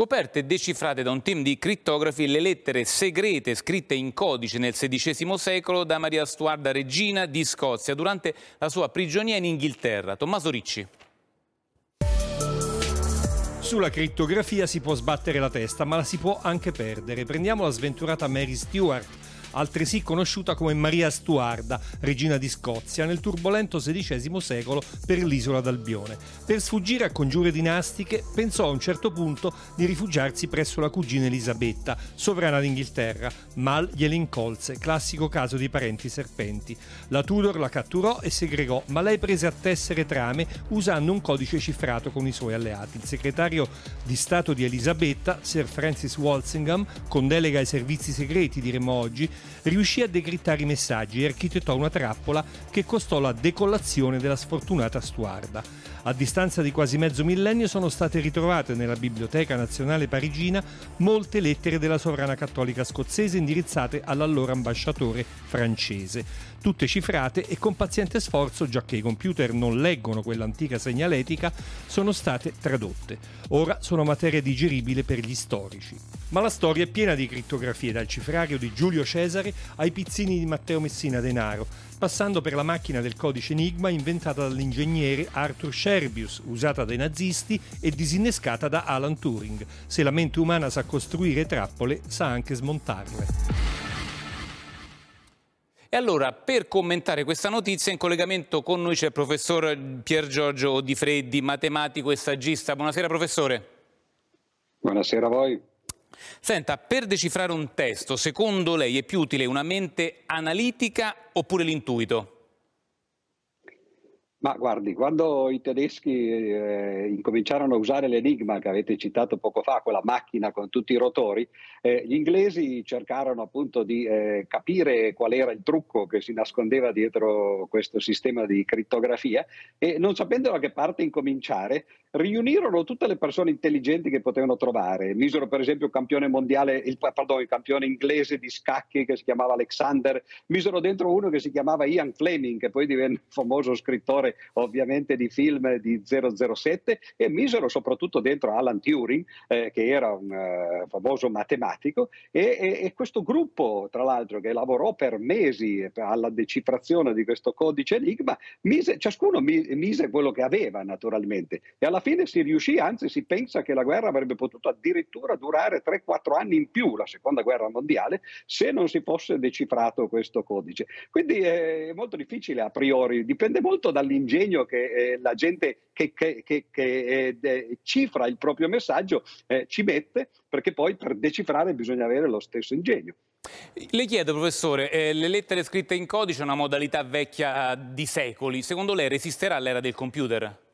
Scoperte e decifrate da un team di crittografi le lettere segrete scritte in codice nel XVI secolo da Maria Stuarda Regina di Scozia durante la sua prigionia in Inghilterra. Tommaso Ricci. Sulla crittografia si può sbattere la testa, ma la si può anche perdere. Prendiamo la sventurata Mary Stuart altresì conosciuta come Maria Stuarda, regina di Scozia, nel turbolento XVI secolo per l'isola d'Albione. Per sfuggire a congiure dinastiche, pensò a un certo punto di rifugiarsi presso la cugina Elisabetta, sovrana d'Inghilterra. Mal gliele incolse, classico caso di parenti serpenti. La Tudor la catturò e segregò, ma lei prese a tessere trame usando un codice cifrato con i suoi alleati. Il segretario di Stato di Elisabetta, Sir Francis Walsingham, con delega ai servizi segreti, diremo oggi, riuscì a decrittare i messaggi e architettò una trappola che costò la decollazione della sfortunata Stuarda. A distanza di quasi mezzo millennio sono state ritrovate nella Biblioteca Nazionale Parigina molte lettere della sovrana cattolica scozzese indirizzate all'allora ambasciatore francese, tutte cifrate e con paziente sforzo, già che i computer non leggono quell'antica segnaletica, sono state tradotte. Ora sono materia digeribile per gli storici. Ma la storia è piena di crittografie, dal cifrario di Giulio Cesare ai pizzini di Matteo Messina Denaro, passando per la macchina del codice Enigma inventata dall'ingegnere Arthur Scherbius, usata dai nazisti e disinnescata da Alan Turing. Se la mente umana sa costruire trappole, sa anche smontarle. E allora, per commentare questa notizia, in collegamento con noi c'è il professor Pier Giorgio Di Freddi, matematico e saggista. Buonasera, professore. Buonasera a voi. Senta, per decifrare un testo, secondo lei è più utile una mente analitica oppure l'intuito? Ma guardi, quando i tedeschi eh, incominciarono a usare l'enigma che avete citato poco fa, quella macchina con tutti i rotori, eh, gli inglesi cercarono appunto di eh, capire qual era il trucco che si nascondeva dietro questo sistema di crittografia e non sapendo da che parte incominciare, riunirono tutte le persone intelligenti che potevano trovare. Misero per esempio il campione mondiale, il, pardon, il campione inglese di scacchi che si chiamava Alexander, misero dentro uno che si chiamava Ian Fleming, che poi divenne famoso scrittore ovviamente di film di 007 e misero soprattutto dentro Alan Turing eh, che era un uh, famoso matematico. E, e, e, questo gruppo tra l'altro che lavorò per mesi alla decifrazione di questo codice enigma mise, ciascuno mise quello che aveva naturalmente. E alla fine si riuscì anzi si pensa che la guerra avrebbe potuto addirittura durare 3-4 anni in più la seconda guerra mondiale se non si fosse decifrato questo codice quindi è molto difficile a priori dipende molto dall'interno l'ingegno che eh, la gente che, che, che, che eh, cifra il proprio messaggio eh, ci mette, perché poi per decifrare bisogna avere lo stesso ingegno. Le chiedo, professore, eh, le lettere scritte in codice è una modalità vecchia di secoli. Secondo lei resisterà all'era del computer?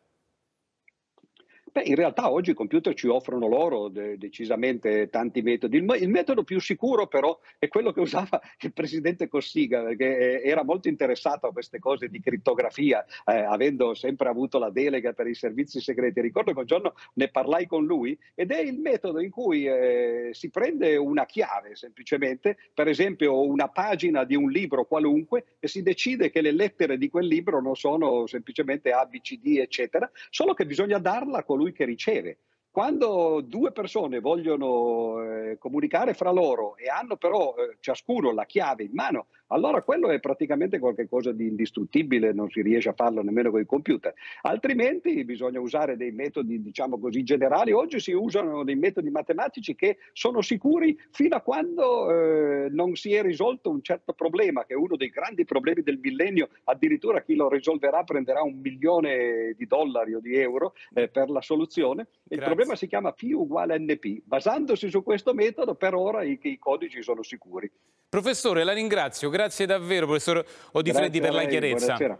Beh, in realtà oggi i computer ci offrono loro de- decisamente tanti metodi. Il, il, metodo più sicuro però è quello che usava il presidente Cossiga, perché eh, era molto interessato a queste cose di crittografia, eh, avendo sempre avuto la delega per i servizi segreti. Ricordo che un giorno ne parlai con lui ed è il metodo in cui eh, si prende una chiave semplicemente, per esempio una pagina di un libro qualunque, e si decide che le lettere di quel libro non sono semplicemente A, B, C, D, eccetera, solo che bisogna darla a colui colui che riceve. Quando due persone vogliono eh, comunicare fra loro e hanno però eh, ciascuno la chiave in mano, allora quello è praticamente qualcosa di indistruttibile, non si riesce a farlo nemmeno con i computer. Altrimenti bisogna usare dei metodi, diciamo così, generali. Oggi si usano dei metodi matematici che sono sicuri fino a quando eh, non si è risolto un certo problema, che è uno dei grandi problemi del millennio. Addirittura chi lo risolverà prenderà un milione di dollari o di euro eh, per la soluzione. Il problema si chiama P uguale NP. Basandosi su questo metodo, per ora i, i codici sono sicuri. Professore, la ringrazio. Grazie davvero, professor Odifreddi, per la chiarezza. Buonasera.